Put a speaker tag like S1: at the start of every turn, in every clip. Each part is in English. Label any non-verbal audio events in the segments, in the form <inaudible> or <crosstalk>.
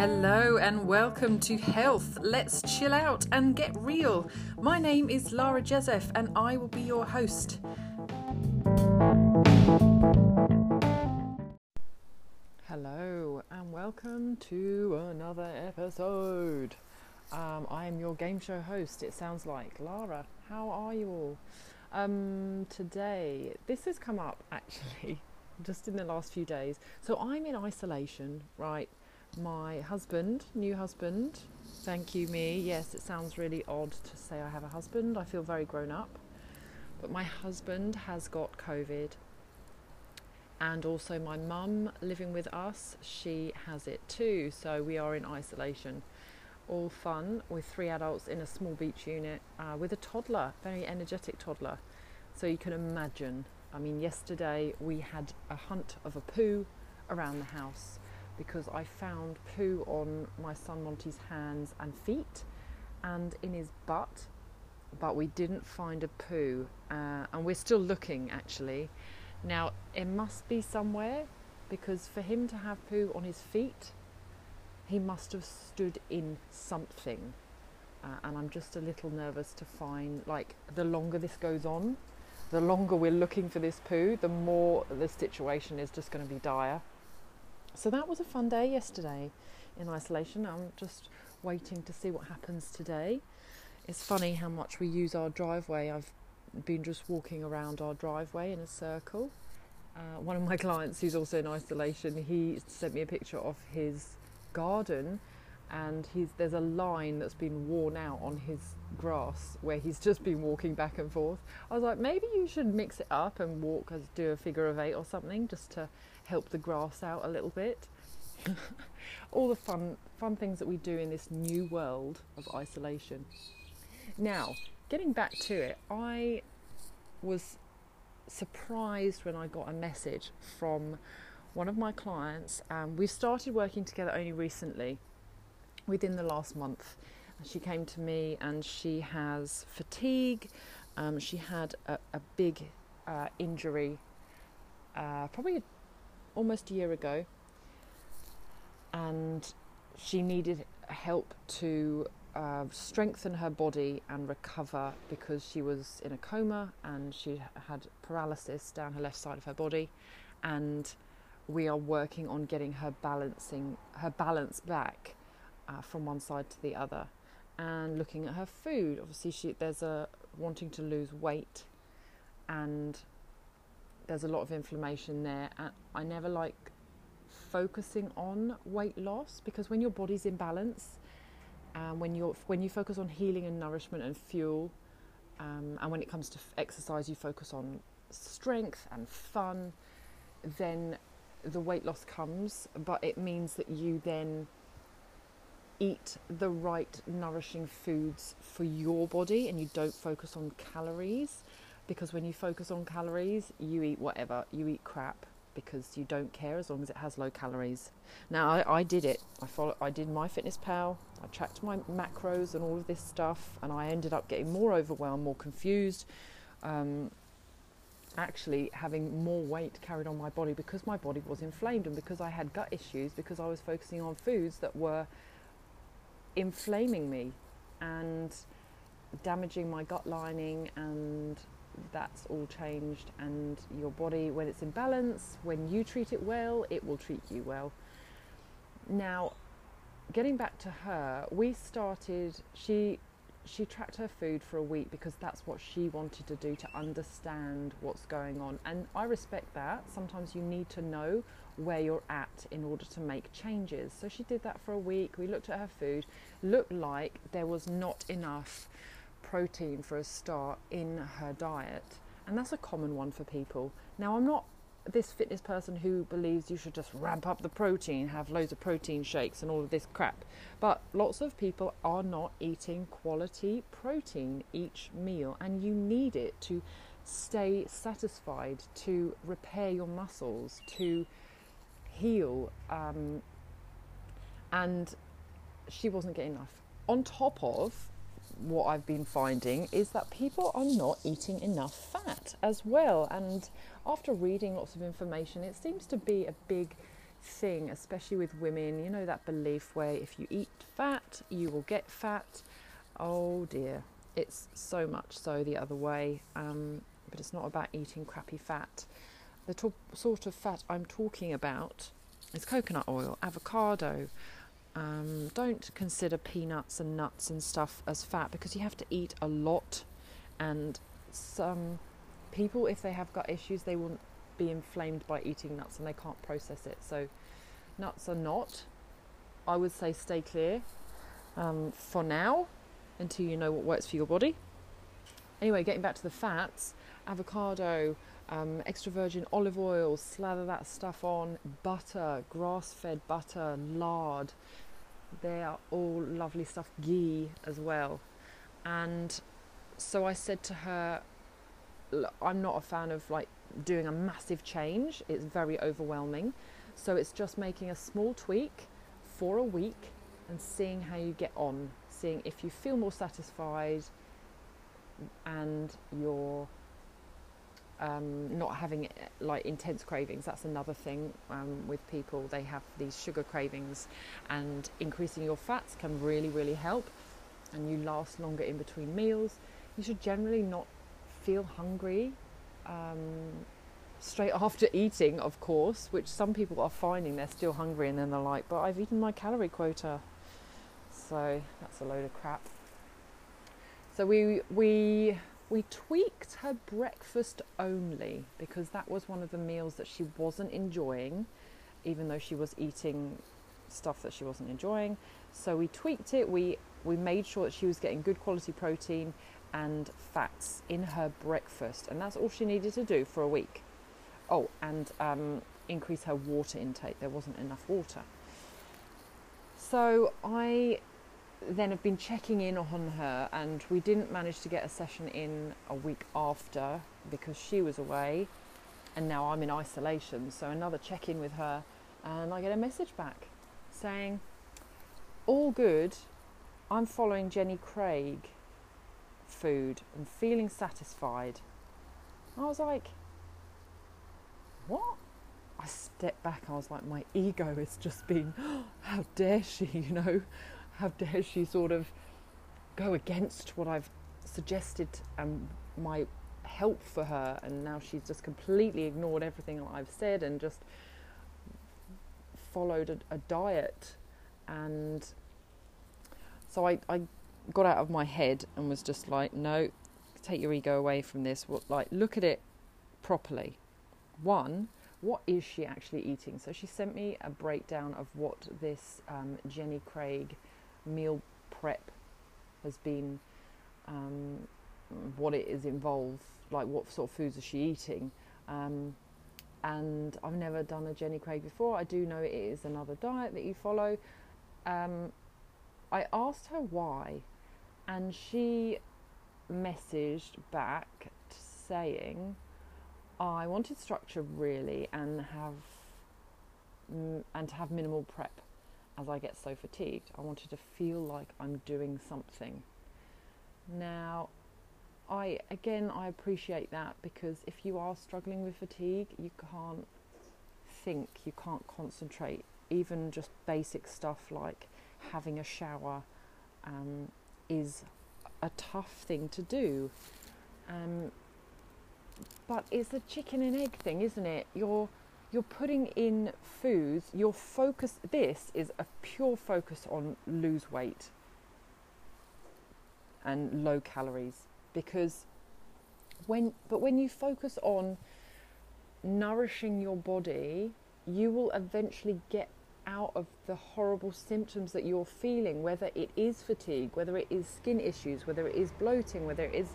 S1: Hello and welcome to Health. Let's chill out and get real. My name is Lara Jezef and I will be your host. Hello and welcome to another episode. Um, I am your game show host, it sounds like. Lara, how are you all? Um, today, this has come up <laughs> actually just in the last few days. So I'm in isolation, right? My husband, new husband, thank you, me. Yes, it sounds really odd to say I have a husband. I feel very grown up. But my husband has got COVID. And also, my mum living with us, she has it too. So we are in isolation. All fun with three adults in a small beach unit uh, with a toddler, very energetic toddler. So you can imagine I mean, yesterday we had a hunt of a poo around the house because I found poo on my son Monty's hands and feet and in his butt, but we didn't find a poo, uh, and we're still looking actually. Now, it must be somewhere because for him to have poo on his feet, he must have stood in something. Uh, and I'm just a little nervous to find, like, the longer this goes on, the longer we're looking for this poo, the more the situation is just going to be dire. So that was a fun day yesterday in isolation. I'm just waiting to see what happens today. It's funny how much we use our driveway. I've been just walking around our driveway in a circle. Uh, one of my <laughs> clients, who's also in isolation, he sent me a picture of his garden and there's a line that's been worn out on his grass where he's <laughs> just been walking back and forth. I was like, maybe you should mix it up and walk as do a figure of eight or something just to help the grass out a little bit. <laughs> All the fun fun things that we do in this new world of isolation. Now, getting back to it, I was surprised when I got a message from one of my clients. Um, we started working together only recently within the last month. She came to me and she has fatigue. Um, she had a, a big uh, injury uh, probably almost a year ago, and she needed help to uh, strengthen her body and recover because she was in a coma and she had paralysis down her left side of her body, and we are working on getting her balancing her balance back uh, from one side to the other and looking at her food. Obviously, she, there's a wanting to lose weight and there's a lot of inflammation there. And I never like focusing on weight loss because when your body's in balance and when you're when you focus on healing and nourishment and fuel um, and when it comes to exercise you focus on strength and fun then the weight loss comes but it means that you then eat the right nourishing foods for your body and you don't focus on calories because when you focus on calories you eat whatever you eat crap because you don't care as long as it has low calories now i, I did it i follow, i did my fitness pal. i tracked my macros and all of this stuff and i ended up getting more overwhelmed more confused um, actually having more weight carried on my body because my body was inflamed and because i had gut issues because i was focusing on foods that were inflaming me and damaging my gut lining and that's all changed and your body when it's in balance when you treat it well it will treat you well now getting back to her we started she she tracked her food for a week because that's what she wanted to do to understand what's going on and i respect that sometimes you need to know where you're at in order to make changes. So she did that for a week. We looked at her food, looked like there was not enough protein for a start in her diet. And that's a common one for people. Now, I'm not this fitness person who believes you should just ramp up the protein, have loads of protein shakes and all of this crap. But lots of people are not eating quality protein each meal, and you need it to stay satisfied, to repair your muscles, to heal. Um, and she wasn't getting enough. On top of what I've been finding is that people are not eating enough fat as well. And after reading lots of information, it seems to be a big thing, especially with women. You know that belief where if you eat fat, you will get fat. Oh dear, it's so much so the other way. Um, but it's not about eating crappy fat. The to- sort of fat I'm talking about is coconut oil, avocado. Um, don't consider peanuts and nuts and stuff as fat because you have to eat a lot. And some people, if they have gut issues, they will be inflamed by eating nuts and they can't process it. So, nuts are not. I would say stay clear um, for now until you know what works for your body. Anyway, getting back to the fats, avocado, um, extra virgin olive oil, slather that stuff on, butter, grass fed butter, lard. They are all lovely stuff, ghee as well. And so I said to her, I'm not a fan of like doing a massive change, it's very overwhelming. So it's just making a small tweak for a week and seeing how you get on, seeing if you feel more satisfied and you're um, not having like intense cravings. That's another thing um, with people. They have these sugar cravings, and increasing your fats can really, really help. And you last longer in between meals. You should generally not feel hungry um, straight <laughs> after eating, of course, which some people are finding they're still hungry and then they're like, but I've eaten my calorie quota. So that's a load of crap. So we we we tweaked her breakfast only because that was one of the meals that she wasn't enjoying, even though she was eating stuff that she wasn't enjoying. So we tweaked it. We we made sure that she was getting good quality protein and fats in her breakfast, and that's all she needed to do for a week. Oh, and um, increase her water intake. There wasn't enough water. So I then have been checking in on her, and we didn't manage to get a session in a week after because she was away, and now I'm in isolation. So another check in with her, and I get a message back saying, All good, I'm following Jenny Craig food and feeling satisfied. I was like, What? I stepped back, I was like, My ego has just been, <gasps> How dare she, <laughs> you know? How dare she sort of go against what I've suggested and my help for her, and now she's just completely ignored everything I've said and just followed a, a diet. And so I, I got out of my head and was just like, no, take your ego away from this. What, like, look at it properly. One, what is she actually eating? So she sent me a breakdown of what this um, Jenny Craig meal prep has been, um, what it is involved, like what sort of foods is she eating. Um, and I've never done a Jenny Craig before. I do know it is another diet that you follow. Um, I asked her why, and she messaged back saying, I wanted structure really and have and to have minimal prep as I get so fatigued. I wanted to feel like I'm doing something. Now, I again I appreciate that because if you are struggling with fatigue, you can't think, you can't concentrate. Even just basic stuff like having a shower um, is a tough thing to do. Um, but it's a chicken and egg thing, isn't it? You're you're putting in foods, your focus, this is a pure focus on lose weight and low calories because when, but when you focus on nourishing your body, you will eventually get out of the horrible symptoms that you're feeling, whether it is fatigue, whether it is skin issues, whether it is bloating, whether it is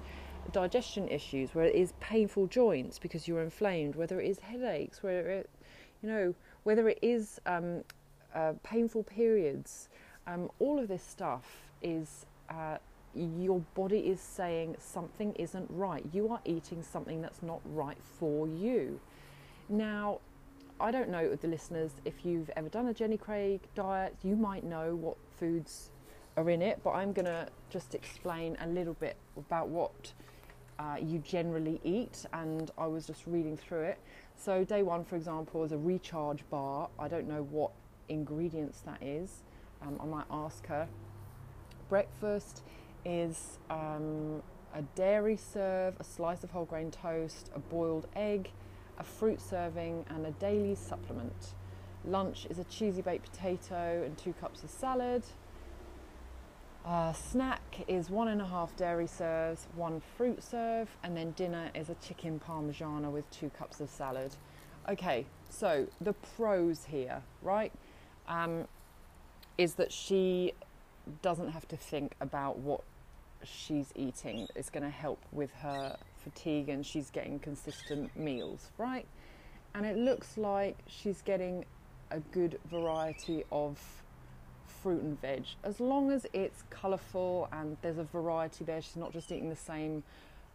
S1: digestion issues, where it is painful joints because you're inflamed, whether it is headaches, whether it, you know, whether it is um, uh, painful periods, um, all of this stuff is uh, your body is saying something isn't right. You are eating something that's not right for you. Now, I don't know the listeners if you've ever done a Jenny Craig diet, you might know what foods are in it, but I'm going to just explain a little bit about what uh, you generally eat, and I was just reading through it. So, day one, for example, is a recharge bar. I don't know what ingredients that is. Um, I might ask her. Breakfast is um, a dairy serve, a slice of whole grain toast, a boiled egg, a fruit serving, and a daily supplement. Lunch is a cheesy baked potato and two cups of salad. Uh, snack is one and a half dairy serves, one fruit serve, and then dinner is a chicken parmigiana with two cups of salad. Okay, so the pros here, right, um, is that she doesn't have to think about what she's eating. It's going to help with her fatigue and she's getting consistent meals, right? And it looks like she's getting a good variety of fruit and veg. As long as it's colourful and there's a variety there, she's not just eating the same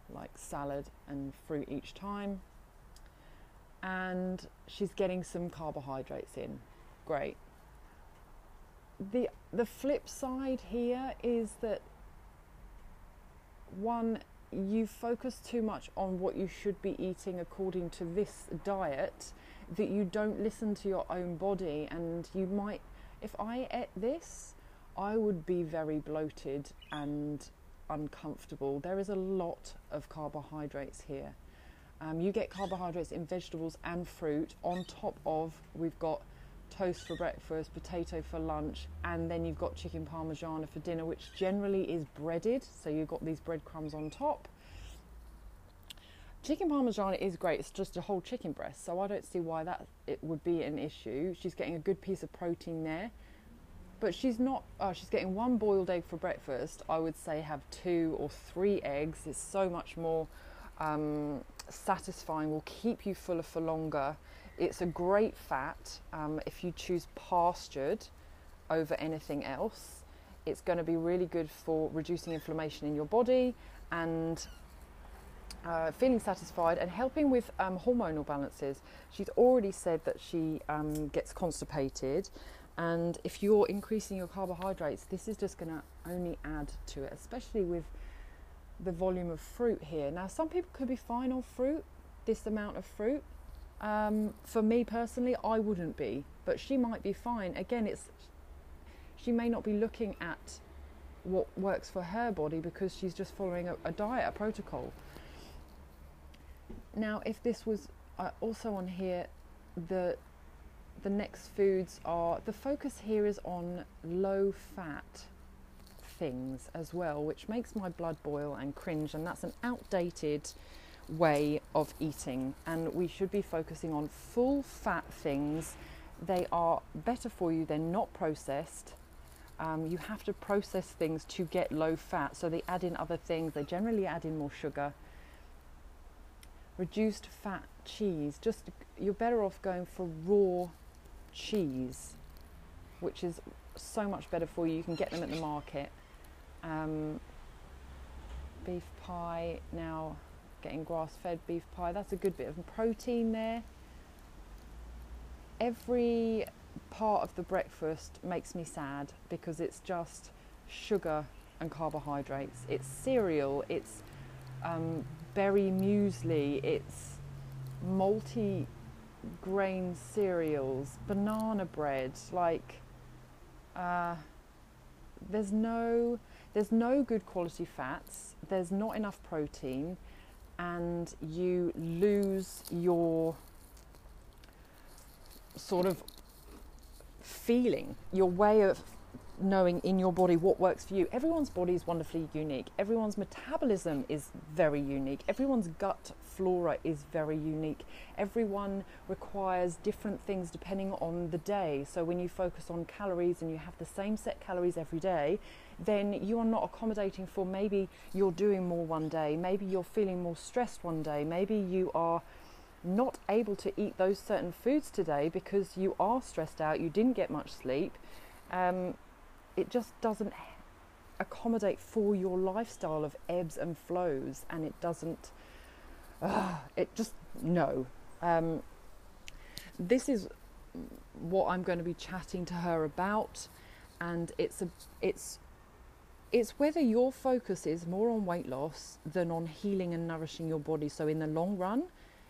S1: like salad and fruit each time. And she's getting some carbohydrates in. Great. The the flip side here is that one you focus too much on what you should be eating according to this diet that you don't listen to your own body and you might if I ate this I would be very bloated and uncomfortable there is a lot of carbohydrates here um, you get carbohydrates in vegetables and fruit on top of we've got toast for breakfast, potato for lunch, and then you've got chicken parmigiana for dinner, which generally is breaded. So you've got these breadcrumbs on top. Chicken parmesan is great. It's just a whole chicken breast, so I don't see why that it would be an issue. She's getting a good piece of protein there, but she's not. Oh, she's getting one boiled egg for breakfast. I would say have two or three eggs. It's so much more um, satisfying. Will keep you fuller for longer it's a great fat um, if you choose pastured over anything else. It's going to be really good for reducing inflammation in your body and uh, feeling satisfied and helping with um, hormonal balances. She's already said that she um, gets constipated, and if you're increasing your carbohydrates, this is just going to only add to it, especially with the volume of fruit here. Now, some people could be fine on fruit, this amount of fruit, um, for me personally, I wouldn't be, but she might be fine. Again, it's she may not be looking at what works for her body because she's just following a, a diet, a protocol. Now, if this was uh, also on here, the the next foods are the focus here is on low fat things as well, which makes my blood boil and cringe, and that's an outdated way of eating, and we should be focusing on full fat things. They are better for you, they're not processed. Um, you have to process things to get low fat, so they add in other things, they generally add in more sugar. Reduced fat cheese, just you're better off going for raw cheese, which is so much better for you. You can get them at the market. Um, beef pie now getting grass fed beef pie. That's a good bit of protein there. Every part of the breakfast makes me sad because it's just sugar and carbohydrates. It's cereal, it's um, berry muesli, it's multi grain cereals, banana bread. Like, uh, there's no there's no good quality fats. There's not enough protein and you lose your sort of feeling, your way of knowing in your body what works for you. Everyone's body is wonderfully unique. Everyone's metabolism is very unique. Everyone's gut flora is very unique. Everyone requires different things depending on the day. So when you focus on calories and you have the same set calories every day, then you are not accommodating for maybe you're doing more one day, maybe you're feeling more stressed one day, maybe you are not able to eat those certain foods today because you are stressed out, you didn't get much sleep. Um, it just doesn't accommodate for your lifestyle of ebbs and flows, and it doesn't. Uh, it just no. Um, this is what I'm going to be chatting to her about, and it's a it's it's whether your focus is more on weight loss than on healing and nourishing your body. So, in the long run,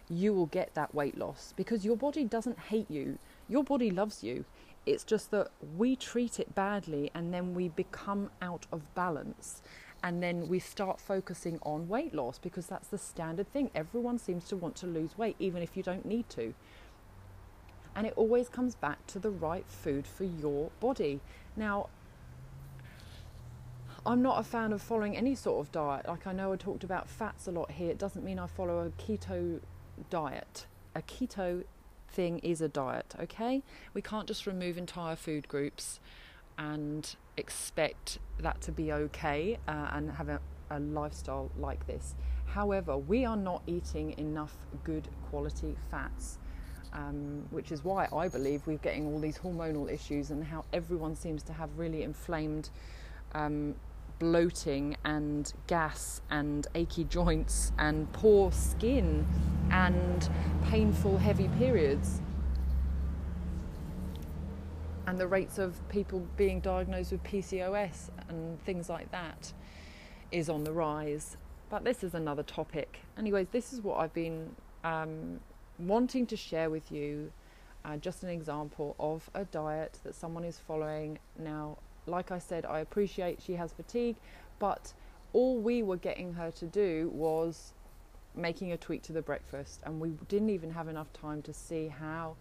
S1: you will get that weight loss because your body doesn't hate you. Your body loves you. It's just that we treat it badly and then we become out of balance. And then we start focusing on weight loss because that's the standard thing. Everyone seems to want to lose weight, even if you don't need to. And it always comes back to the right food for your body. Now, I'm not a fan of following any sort of diet. Like I know I talked about fats a lot here. It doesn't mean I follow a keto diet. A keto thing is a diet, okay? We can't just remove entire food groups and expect that to be okay uh, and have a, a lifestyle like this. However, we are not eating enough good quality fats. Um, which is why I believe we're getting all these hormonal issues and how everyone seems to have really inflamed um, bloating and gas and achy joints and poor skin and painful heavy periods. And the rates of people being diagnosed with PCOS and things like that is on the rise. But this is another topic. Anyways, this is what I've been um, wanting to share with you. Uh, just an example of a diet that someone is following now like I said, I appreciate she has fatigue, but all we were getting her to do was making a tweak to the breakfast, and we didn't even have enough time to see how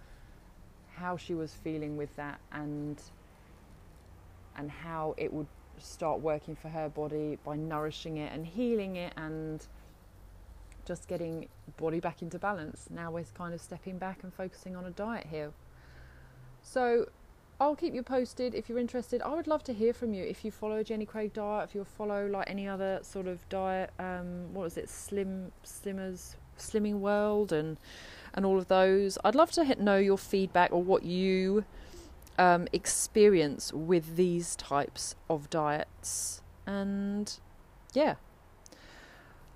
S1: how she was feeling with that and and how it would start working for her body by nourishing it and healing it and just getting body back into balance. Now we're kind of stepping back and focusing on a diet here. So I'll keep you posted if you're interested. I would love to hear from you if you follow Jenny Craig diet, if you follow like any other sort of diet. Um, what was it, Slim Slimmers, Slimming World, and and all of those. I'd love to know your feedback or what you um, experience with these types of diets. And yeah,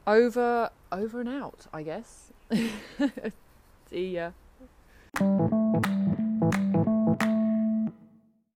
S1: over over and out, I guess. <laughs> See ya.